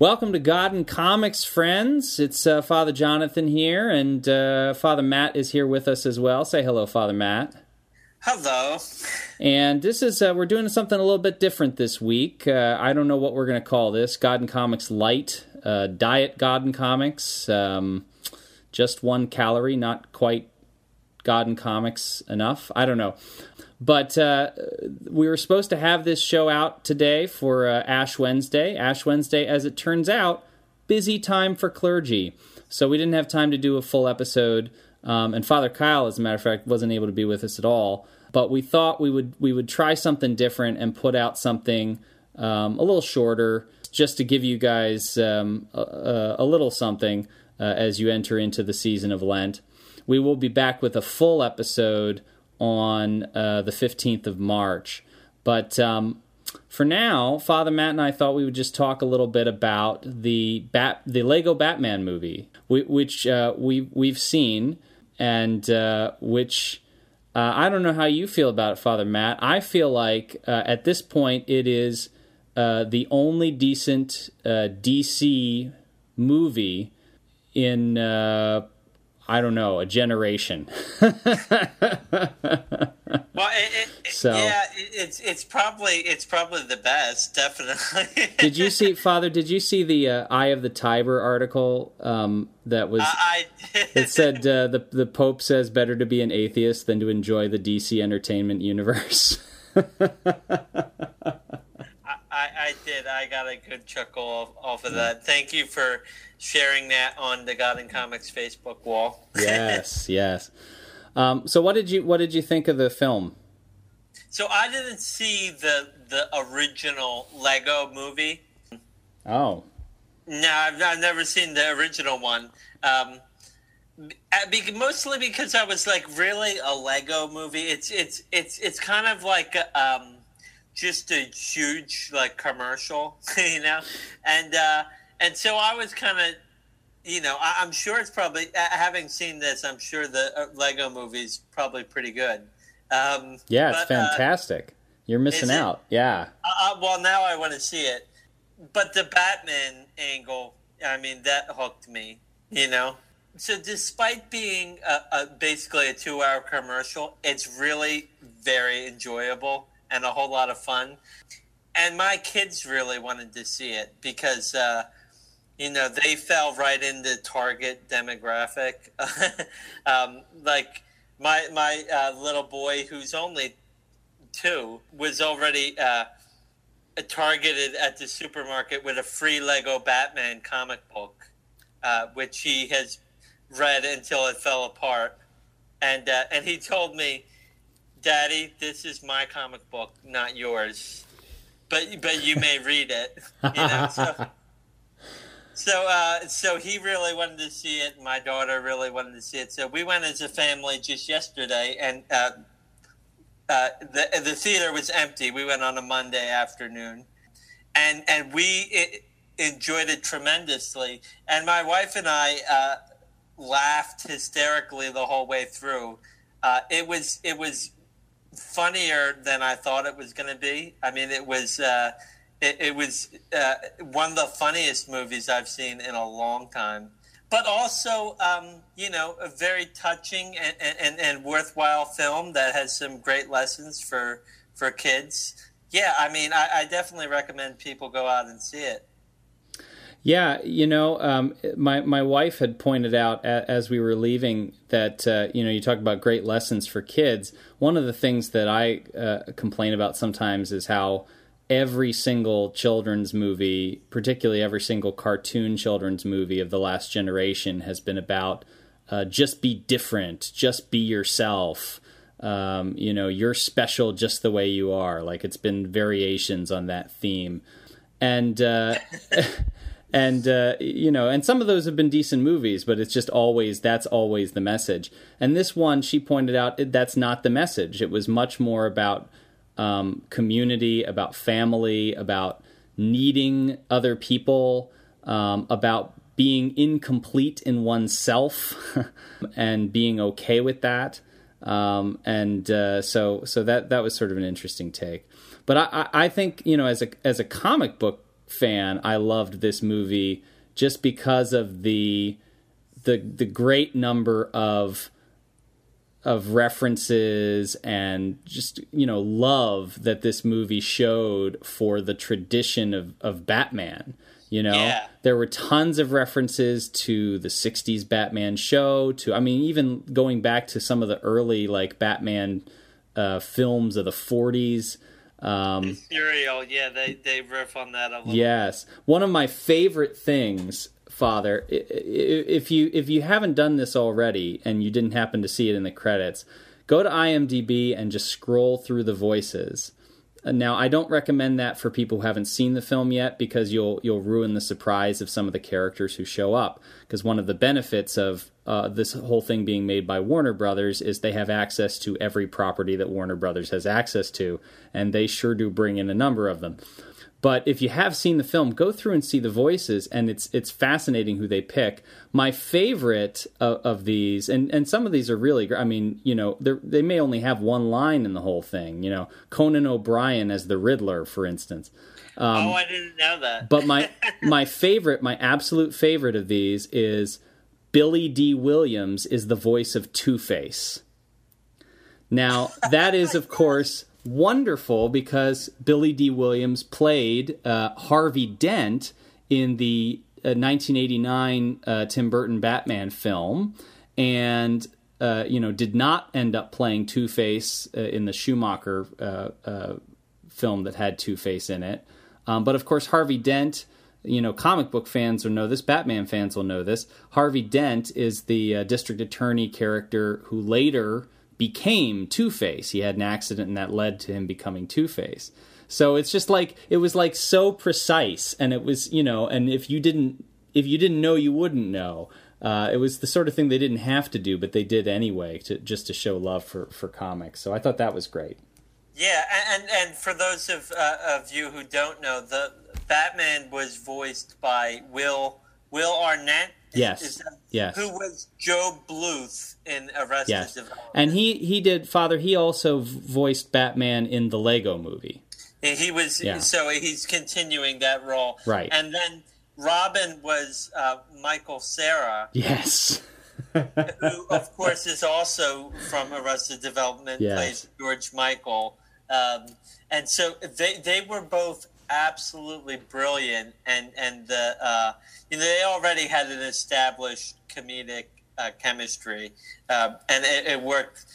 Welcome to God and Comics, friends. It's uh, Father Jonathan here, and uh, Father Matt is here with us as well. Say hello, Father Matt. Hello. And this is uh, we're doing something a little bit different this week. Uh, I don't know what we're going to call this. God and Comics Light, uh, Diet God and Comics, um, just one calorie, not quite God and Comics enough. I don't know. But uh, we were supposed to have this show out today for uh, Ash Wednesday. Ash Wednesday, as it turns out, busy time for clergy. So we didn't have time to do a full episode. Um, and Father Kyle, as a matter of fact, wasn't able to be with us at all. But we thought we would we would try something different and put out something um, a little shorter, just to give you guys um, a, a, little something uh, as you enter into the season of Lent. We will be back with a full episode on uh, the 15th of March. But um, for now, Father Matt and I thought we would just talk a little bit about the Bat, the Lego Batman movie, which uh, we we've seen, and uh, which uh, I don't know how you feel about it, Father Matt. I feel like uh, at this point it is uh, the only decent DC movie in I don't know, a generation. well, it, it, so yeah, it, it's it's probably it's probably the best, definitely. did you see, Father? Did you see the uh, Eye of the Tiber article um, that was? I, it said uh, the the Pope says better to be an atheist than to enjoy the DC entertainment universe. I, did. I got a good chuckle off, off of that. Thank you for sharing that on the God Comics Facebook wall. yes, yes. Um, so, what did you what did you think of the film? So, I didn't see the the original Lego movie. Oh. No, I've, I've never seen the original one. Um, mostly because I was like, really a Lego movie? It's it's it's it's kind of like um, just a huge like commercial, you know, and uh, and so I was kind of, you know, I, am sure it's probably having seen this, I'm sure the uh, Lego movie's probably pretty good. Um, yeah, it's but, uh, fantastic. Uh, You're missing out. Yeah. Uh, uh, well, now I want to see it, but the Batman angle, I mean, that hooked me. You know. So, despite being a, a, basically a two-hour commercial, it's really very enjoyable and a whole lot of fun. And my kids really wanted to see it because, uh, you know, they fell right into target demographic. um, like my my uh, little boy, who's only two, was already uh, targeted at the supermarket with a free Lego Batman comic book, uh, which he has read until it fell apart. And uh, and he told me Daddy, this is my comic book, not yours. But but you may read it. You know, so so, uh, so he really wanted to see it. My daughter really wanted to see it. So we went as a family just yesterday, and uh, uh, the the theater was empty. We went on a Monday afternoon, and and we it, enjoyed it tremendously. And my wife and I uh, laughed hysterically the whole way through. Uh, it was it was funnier than I thought it was going to be. I mean, it was uh, it, it, was uh, one of the funniest movies I've seen in a long time. But also, um, you know, a very touching and, and, and worthwhile film that has some great lessons for for kids. Yeah, I mean, I, I definitely recommend people go out and see it. Yeah, you know, um, my my wife had pointed out as we were leaving that uh, you know you talk about great lessons for kids. One of the things that I uh, complain about sometimes is how every single children's movie, particularly every single cartoon children's movie of the last generation, has been about uh, just be different, just be yourself. Um, you know, you're special just the way you are. Like it's been variations on that theme, and. And uh, you know, and some of those have been decent movies, but it's just always that's always the message. And this one, she pointed out, that's not the message. It was much more about um, community, about family, about needing other people, um, about being incomplete in oneself, and being okay with that. Um, and uh, so, so that that was sort of an interesting take. But I, I think you know, as a as a comic book fan, I loved this movie just because of the the the great number of of references and just you know love that this movie showed for the tradition of of Batman. You know, Yeah. there were tons of references to the 60s Batman show, to, I mean, even going back to some of the early, like, Batman uh, films of the 40s. Um, Serial, yeah, they they riff on that a little. Yes, one of my favorite things, Father. If you if you haven't done this already and you didn't happen to see it in the credits, go to IMDb and just scroll through the voices. Uh, Now, I don't recommend that for people who haven't seen the film yet because you'll you'll ruin the surprise of some of the characters who show up. Because one of the benefits of uh, this whole thing being made by Warner Brothers is they have access to every property that Warner Brothers has access to, and they sure do bring in a number of them. But if you have seen the film, go through and see the voices, and it's it's fascinating who they pick. My favorite of, of these, and, and some of these are really great. I mean, you know, they're- may only have one line in the whole thing. You know, Conan O'Brien as the Riddler, for instance. oh, I didn't know that. um, But my my favorite, my absolute favorite of these is Billy Dee Williams is the voice of Two Face. Now that is, of course, wonderful because Billy Dee Williams played uh, Harvey Dent in the uh, 1989 uh, Tim Burton Batman film, and uh, you know did not end up playing Two Face uh, in the Schumacher uh, film that had Two Face in it. Um, but of course, Harvey Dent, you know, comic book fans will know this, Batman fans will know this. Harvey Dent is the district attorney character who later became Two Face. He had an accident and that led to him becoming Two Face. So it's just like it was like so precise, and it was you know, and if you didn't if you didn't know, you wouldn't know. Uh, it was the sort of thing they didn't have to do, but they did anyway, to, just to show love for, for comics. So I thought that was great. Yeah, and and, and for those of uh, of you who don't know, the Batman was voiced by Will Will Arnett. Yes, yes. Who was Gob Bluth in Arrested Yes, Development? and he he did Father. He also voiced Batman in the Lego Movie. He- He was Yeah. so he's continuing that role, Right. And then Robin was uh, Michael Cera, Yes, who of course is also from Arrested Development, Yes. plays George Michael, um, and so they they were both absolutely brilliant, and and the uh, you know they already had an established comedic uh, chemistry, uh, and it, it worked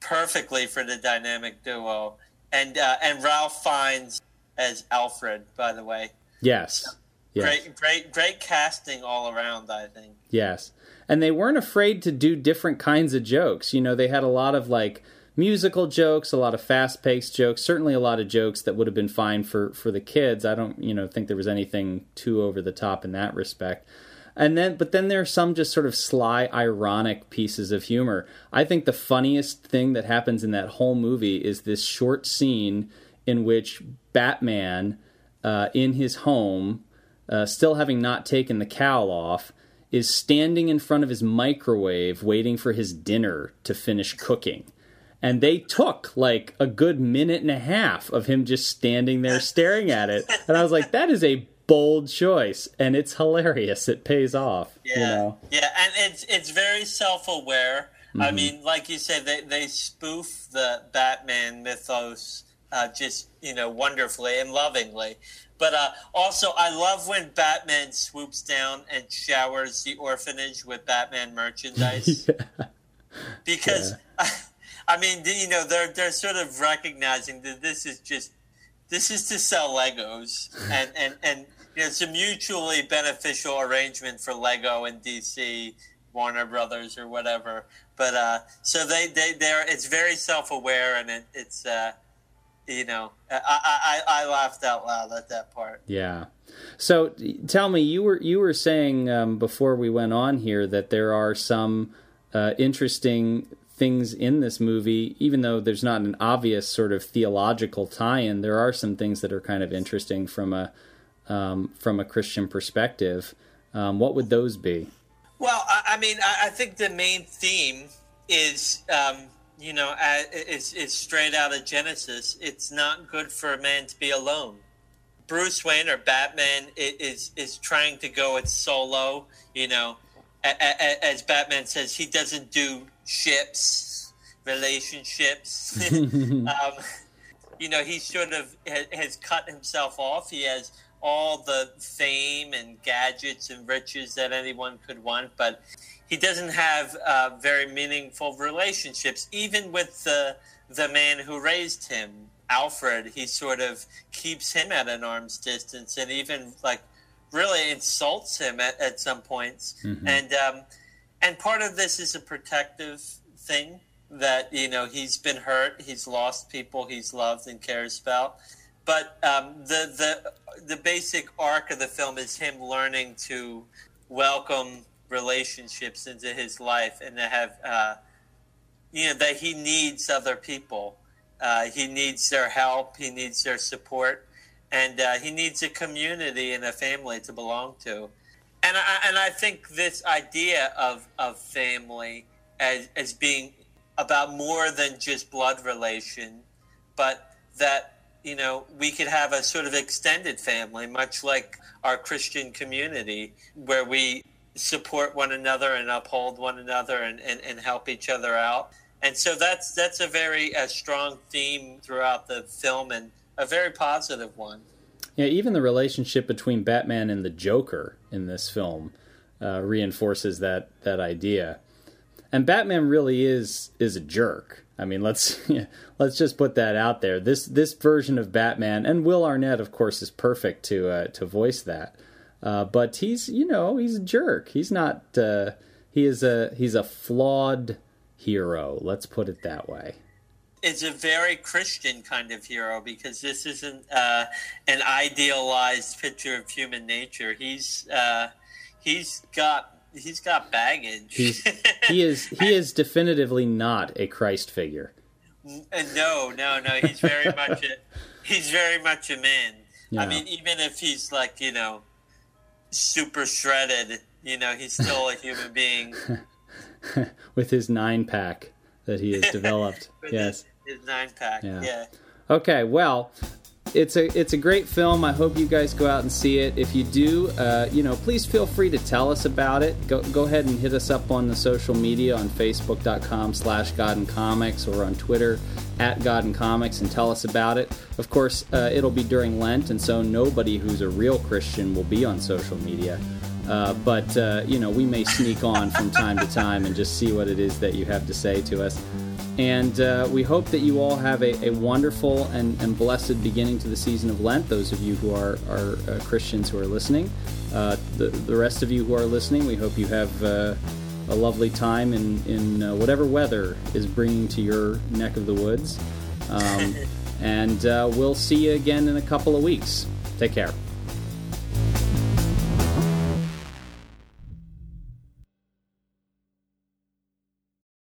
perfectly for the dynamic duo, and uh, and Ralph Fiennes as Alfred, by the way. yes, yes, Great, great, great casting all around. I think. yes. And they weren't afraid to do different kinds of jokes. You know, they had a lot of like musical jokes, a lot of fast-paced jokes. Certainly, a lot of jokes that would have been fine for for the kids. I don't, you know, think there was anything too over the top in that respect. And then, but then there are some just sort of sly, ironic pieces of humor. I think the funniest thing that happens in that whole movie is this short scene in which Batman, uh, in his home, uh, still having not taken the cowl off, is standing in front of his microwave waiting for his dinner to finish cooking. And they took like a good minute and a half of him just standing there staring at it. And I was like, that is a bold choice. And it's hilarious. It pays off. Yeah, You know? yeah, and it's it's very self aware. Mm-hmm. I mean, like you said, they they spoof the Batman mythos uh, just you know wonderfully and lovingly. But uh, also, I love when Batman swoops down and showers the orphanage with Batman merchandise because I mean, you know, they're they're sort of recognizing that this is just this is to sell Legos, and and and you know, it's a mutually beneficial arrangement for Lego and DC, Warner Brothers, or whatever. But uh, so they they they're it's very self aware, and it, it's uh, you know, I, I I I laughed out loud at that part. Yeah. So tell me, you were you were saying um, before we went on here that there are some uh, interesting things in this movie, even though there's not an obvious sort of theological tie-in. There are some things that are kind of interesting from a um, from a Christian perspective. Um, what would those be? Well, I, I mean, I, I think the main theme is, um, you know, uh, is, is straight out of Genesis. It's not good for a man to be alone. Bruce Wayne or Batman is is trying to go it solo. You know, as Batman says, he doesn't do ships, relationships. um, you know, he sort of has cut himself off. He has all the fame and gadgets and riches that anyone could want, but he doesn't have uh, very meaningful relationships, even with the the man who raised him, Alfred. He sort of keeps him at an arm's distance, and even like really insults him at, at some points. Mm-hmm. And um, and part of this is a protective thing that you know he's been hurt, he's lost people he's loved and cares about. But um, the the the basic arc of the film is him learning to welcome relationships into his life and to have uh, you know that he needs other people. Uh, he needs their help. He needs their support, and uh, he needs a community and a family to belong to. And I, and I think this idea of of family as as being about more than just blood relation, but that you know we could have a sort of extended family, much like our Christian community, where we support one another and uphold one another and, and, and help each other out. And so that's that's a very uh, strong theme throughout the film and a very positive one. Yeah, even the relationship between Batman and the Joker in this film uh, reinforces that that idea and Batman really is is a jerk. I mean, let's let's just put that out there. This this version of Batman, and Will Arnett, of course, is perfect to uh, to voice that. Uh, but he's you know he's a jerk. He's not. Uh, he is a he's a flawed hero. Let's put it that way. It's a very Christian kind of hero because this isn't uh, an idealized picture of human nature. He's uh, he's got he's got baggage. He's, he is he is definitively not a Christ figure. Uh, no, no, no. He's very much a he's very much a man. Yeah. I mean, even if he's like you know super shredded, you know, he's still a human being. With his nine pack that he has developed. yes. His, his nine pack. Yeah. yeah. Okay. Well, it's a it's a great film. I hope you guys go out and see it. If you do, uh, you know, please feel free to tell us about it. Go go ahead and hit us up on the social media on Facebook.com slash God and Comics or on Twitter at God and Comics and tell us about it. Of course, uh, it'll be during Lent, and so nobody who's a real Christian will be on social media. Uh, but uh, you know, we may sneak on from time to time and just see what it is that you have to say to us. And uh, we hope that you all have a, a wonderful and, and, blessed beginning to the season of Lent. Those of you who are, are uh, Christians who are listening, uh, the, the rest of you who are listening, we hope you have uh, a lovely time in, in uh, whatever weather is bringing to your neck of the woods. Um, and uh, we'll see you again in a couple of weeks. Take care.